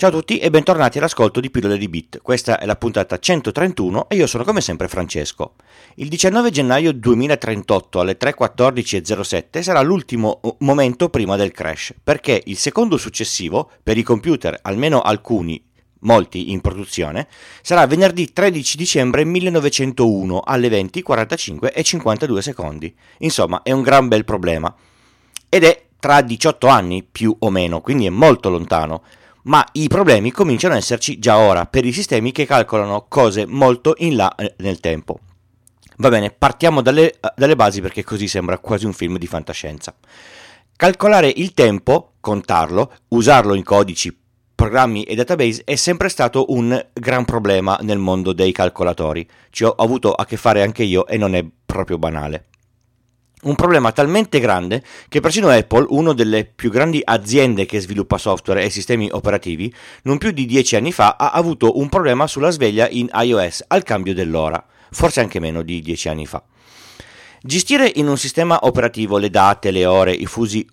Ciao a tutti e bentornati all'ascolto di Pillole di Bit. Questa è la puntata 131 e io sono come sempre Francesco. Il 19 gennaio 2038 alle 3.14.07 sarà l'ultimo uh, momento prima del crash, perché il secondo successivo, per i computer, almeno alcuni, molti in produzione, sarà venerdì 13 dicembre 1901 alle 20.45 e 52 secondi. Insomma, è un gran bel problema. Ed è tra 18 anni più o meno, quindi è molto lontano ma i problemi cominciano ad esserci già ora per i sistemi che calcolano cose molto in là eh, nel tempo. Va bene, partiamo dalle, dalle, basi perché così sembra quasi un film di fantascienza. Calcolare il tempo, contarlo, usarlo in codici, programmi e database è sempre stato un gran problema nel mondo dei calcolatori. Ci ho avuto a che fare anche io e non è proprio banale. Un problema talmente grande che persino Apple, una delle più grandi aziende che sviluppa software e sistemi operativi, non più di dieci anni fa ha avuto un problema sulla sveglia in iOS al cambio dell'ora, forse anche meno di dieci anni fa. Gestire in un sistema operativo le date, le ore, i fusi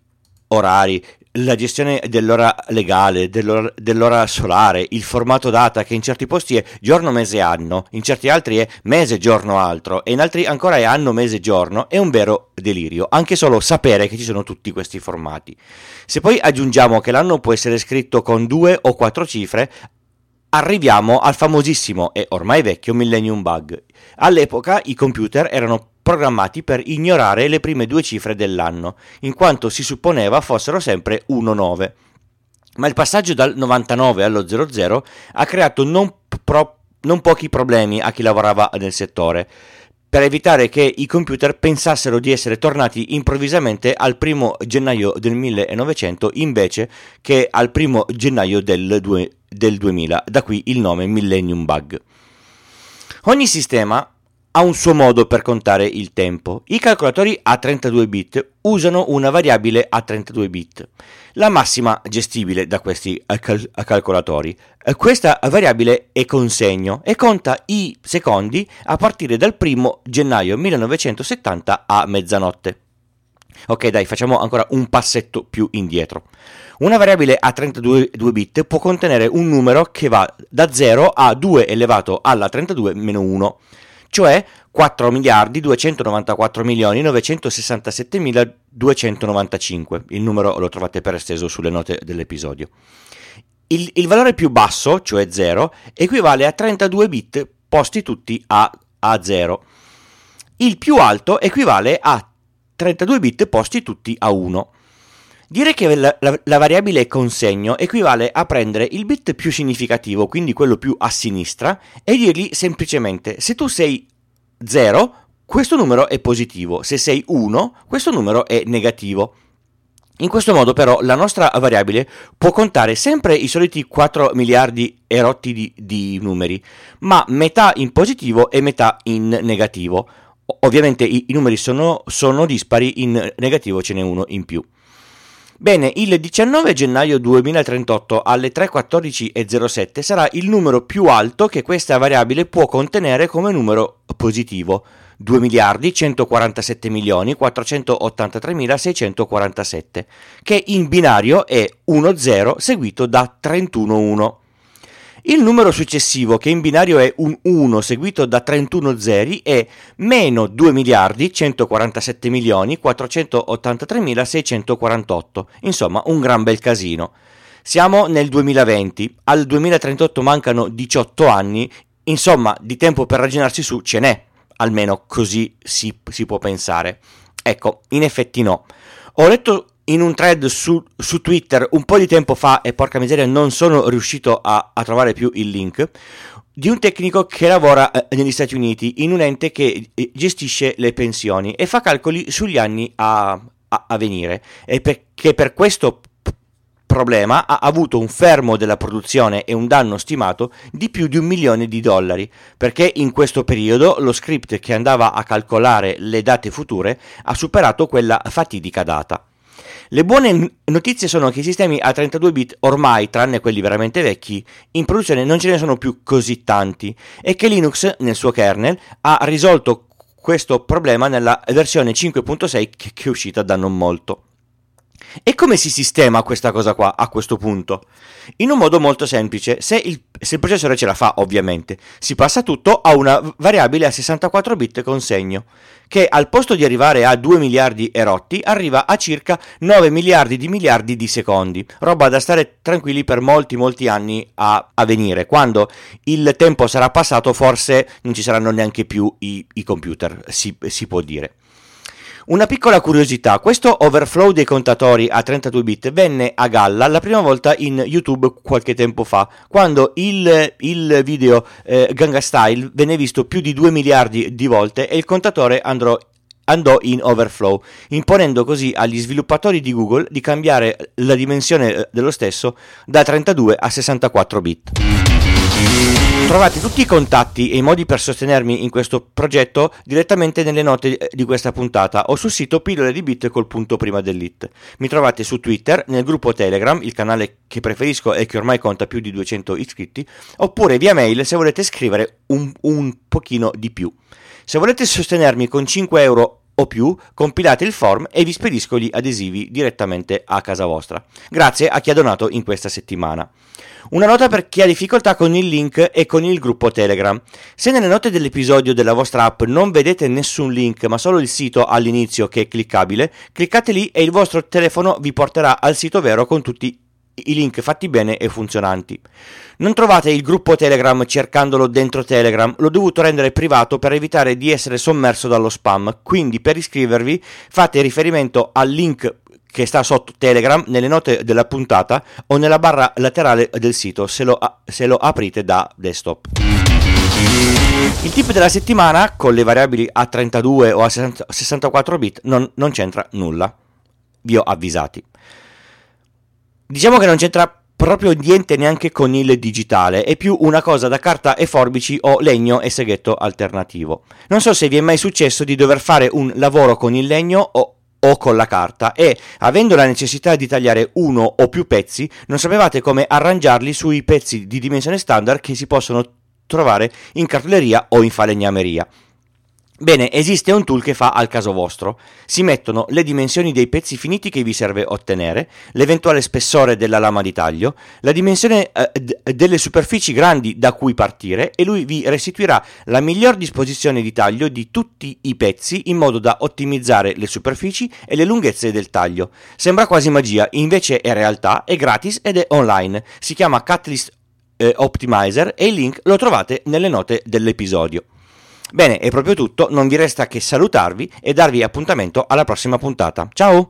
orari, la gestione dell'ora legale, dell'ora, dell'ora, solare, il formato data che in certi posti è giorno, mese, anno, in certi altri è mese, giorno, altro e in altri ancora è anno, mese, giorno, è un vero delirio, anche solo sapere che ci sono tutti questi formati. Se poi aggiungiamo che l'anno può essere scritto con due o quattro cifre, arriviamo al famosissimo e ormai vecchio Millennium Bug. All'epoca i computer erano programmati per ignorare le prime due cifre dell'anno, in quanto si supponeva fossero sempre 1-9. Ma il passaggio dal 99 allo 00 ha creato non, pro- non pochi problemi a chi lavorava nel settore, per evitare che i computer pensassero di essere tornati improvvisamente al primo gennaio del 1900 invece che al primo gennaio del, due, del 2000, da qui il nome Millennium Bug. Ogni sistema ha un suo modo per contare il tempo. I calcolatori a 32 bit usano una variabile a 32 bit, la massima gestibile da questi cal- calcolatori. Questa variabile è consegno e conta i secondi a partire dal 1 gennaio 1970 a mezzanotte. Ok, dai, facciamo ancora un passetto più indietro. Una variabile a 32 bit può contenere un numero che va da 0 a 2 elevato alla 32 meno 1 cioè 4 miliardi 294 milioni 967 mila 295. Il numero lo trovate per esteso sulle note dell'episodio. Il, il, valore più basso, cioè 0, equivale a 32 bit posti tutti a, a 0. Il più alto equivale a 32 bit posti tutti a 1. Dire che la, la, la, variabile consegno equivale a prendere il bit più significativo, quindi quello più a sinistra, e dirgli semplicemente se tu sei 0, questo numero è positivo, se sei 1, questo numero è negativo. In questo modo però la nostra variabile può contare sempre i soliti 4 miliardi erotti di, di numeri, ma metà in positivo e metà in negativo. Ovviamente i, i numeri sono, sono dispari, in negativo ce n'è uno in più. Bene, il 19 gennaio 2038 alle 3.14.07 sarà il numero più alto che questa variabile può contenere come numero positivo. 2 miliardi 147 milioni 483 647 che in binario è 1-0 seguito da 31-1. Il numero successivo, che in binario è un 1 seguito da 31 zeri, è meno 2 miliardi 147 milioni 483 648. Insomma, un gran bel casino. Siamo nel 2020, al 2038 mancano 18 anni, insomma, di tempo per ragionarsi su ce n'è, almeno così si, si può pensare. Ecco, in effetti no. Ho letto in un thread su, su, Twitter un po' di tempo fa, e porca miseria non sono riuscito a, a trovare più il link, di un tecnico che lavora eh, negli Stati Uniti in un ente che eh, gestisce le pensioni e fa calcoli sugli anni a, a, a venire e perché per questo problema ha avuto un fermo della produzione e un danno stimato di più di un milione di dollari, perché in questo periodo lo script che andava a calcolare le date future ha superato quella fatidica data. Le buone notizie sono che i sistemi a 32 bit ormai, tranne quelli veramente vecchi, in produzione non ce ne sono più così tanti e che Linux nel suo kernel ha risolto questo problema nella versione 5.6 che è uscita da non molto. E come si sistema questa cosa qua a questo punto? In un modo molto semplice, se il, se il, processore ce la fa ovviamente, si passa tutto a una variabile a 64 bit con segno, che al posto di arrivare a 2 miliardi e rotti arriva a circa 9 miliardi di miliardi di secondi, roba da stare tranquilli per molti molti anni a, a venire, quando il tempo sarà passato forse non ci saranno neanche più i, i computer, si, si può dire. Una piccola curiosità, questo overflow dei contatori a 32 bit venne a galla la prima volta in YouTube qualche tempo fa, quando il, il video eh, Ganga Style venne visto più di 2 miliardi di volte e il contatore andrò andò in overflow, imponendo così agli sviluppatori di Google di cambiare la dimensione eh, dello stesso da 32 a 64 bit. Trovate tutti i contatti e i modi per sostenermi in questo progetto direttamente nelle note eh, di questa puntata o sul sito pillole di bit col punto prima dell'it. Mi trovate su Twitter, nel gruppo Telegram, il canale che preferisco e che ormai conta più di 200 iscritti, oppure via mail se volete scrivere un, un pochino di più. Se volete sostenermi con 5 euro o più, compilate il form e vi spedisco gli adesivi direttamente a casa vostra. Grazie a chi ha donato in questa settimana. Una nota per chi ha difficoltà con il link e con il gruppo Telegram. Se nelle note dell'episodio della vostra app non vedete nessun link, ma solo il sito all'inizio che è cliccabile, cliccate lì e il vostro telefono vi porterà al sito vero con tutti i link fatti bene e funzionanti. Non trovate il gruppo Telegram cercandolo dentro Telegram, l'ho dovuto rendere privato per evitare di essere sommerso dallo spam, quindi per iscrivervi fate riferimento al link che sta sotto Telegram nelle note della puntata o nella barra laterale del sito se lo, se lo aprite da desktop. Il tip della settimana con le variabili a 32 o a 64 bit non, non c'entra nulla. Vi ho avvisati. Diciamo che non c'entra proprio niente neanche con il digitale, è più una cosa da carta e forbici o legno e seghetto alternativo. Non so se vi è mai successo di dover fare un lavoro con il legno o o con la carta e, avendo la necessità di tagliare uno o più pezzi, non sapevate come arrangiarli sui pezzi di dimensione standard che si possono trovare in cartoleria o in falegnameria. Bene, esiste un tool che fa al caso vostro. Si mettono le dimensioni dei pezzi finiti che vi serve ottenere, l'eventuale spessore della lama di taglio, la dimensione eh, d- delle superfici grandi da cui partire e lui vi restituirà la miglior disposizione di taglio di tutti i pezzi in modo da ottimizzare le superfici e le lunghezze del taglio. Sembra quasi magia, invece è realtà, è gratis ed è online. Si chiama Catalyst eh, Optimizer e il link lo trovate nelle note dell'episodio. Bene, è proprio tutto, non vi resta che salutarvi e darvi appuntamento alla prossima puntata. Ciao!